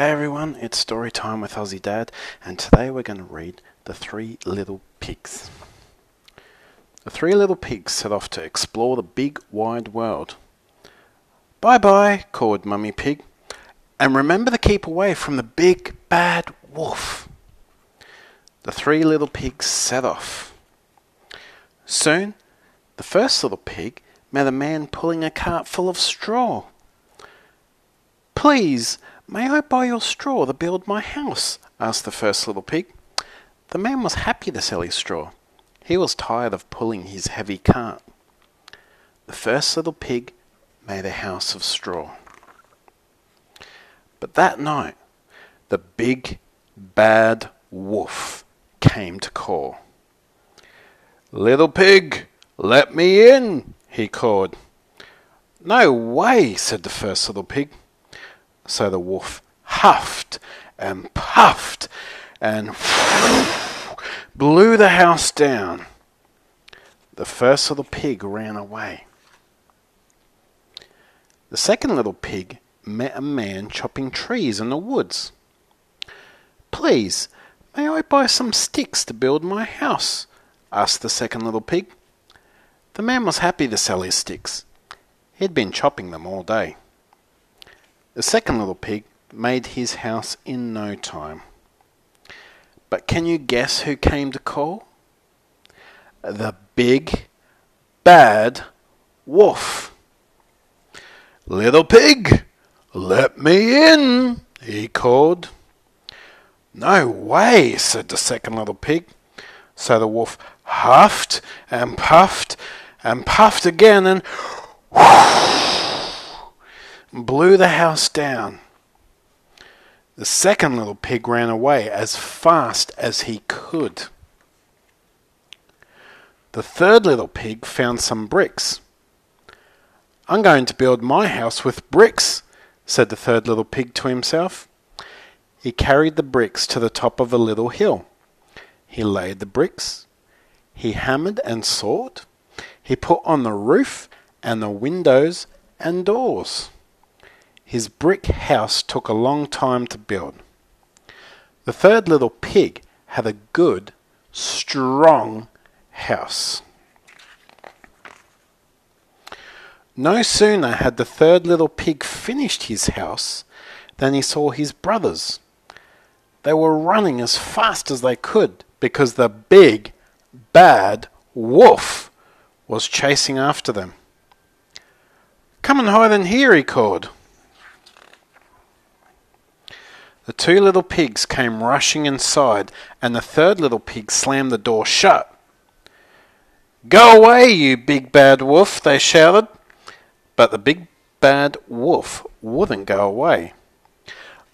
Hey everyone, it's story time with Aussie Dad, and today we're going to read The Three Little Pigs. The three little pigs set off to explore the big wide world. Bye bye, called Mummy Pig, and remember to keep away from the big bad wolf. The three little pigs set off. Soon, the first little pig met a man pulling a cart full of straw. Please, may I buy your straw to build my house? asked the first little pig. The man was happy to sell his straw. He was tired of pulling his heavy cart. The first little pig made a house of straw. But that night, the big, bad wolf came to call. Little pig, let me in, he called. No way, said the first little pig. So the wolf huffed and puffed and blew the house down. The first little pig ran away. The second little pig met a man chopping trees in the woods. Please, may I buy some sticks to build my house? asked the second little pig. The man was happy to sell his sticks. He had been chopping them all day. The second little pig made his house in no time. But can you guess who came to call? The big, bad wolf. Little pig, let me in, he called. No way, said the second little pig. So the wolf huffed and puffed and puffed again and blew the house down. The second little pig ran away as fast as he could. The third little pig found some bricks. I'm going to build my house with bricks, said the third little pig to himself. He carried the bricks to the top of a little hill. He laid the bricks. He hammered and sawed. He put on the roof and the windows and doors. His brick house took a long time to build. The third little pig had a good, strong house. No sooner had the third little pig finished his house than he saw his brothers. They were running as fast as they could because the big, bad wolf was chasing after them. Come and hide in here, he called. The two little pigs came rushing inside, and the third little pig slammed the door shut. Go away, you big bad wolf, they shouted. But the big bad wolf wouldn't go away.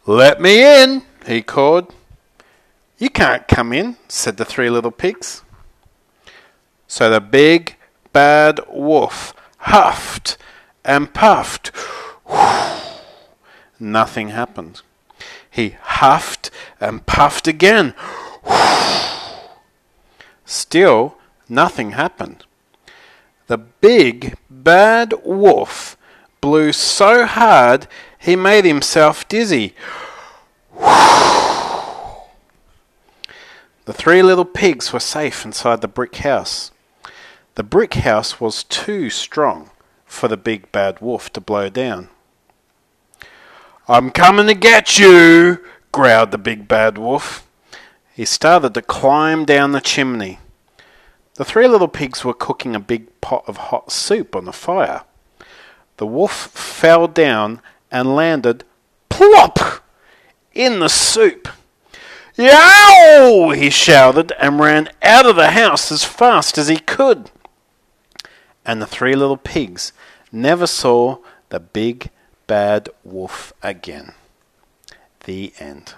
Let me in, he called. You can't come in, said the three little pigs. So the big bad wolf huffed and puffed. Nothing happened. He huffed and puffed again. Still, nothing happened. The big, bad wolf blew so hard he made himself dizzy. The three little pigs were safe inside the brick house. The brick house was too strong for the big bad wolf to blow down. I'm coming to get you, growled the big bad wolf. He started to climb down the chimney. The three little pigs were cooking a big pot of hot soup on the fire. The wolf fell down and landed plop in the soup. Yow! he shouted and ran out of the house as fast as he could. And the three little pigs never saw the big bad wolf again. The end.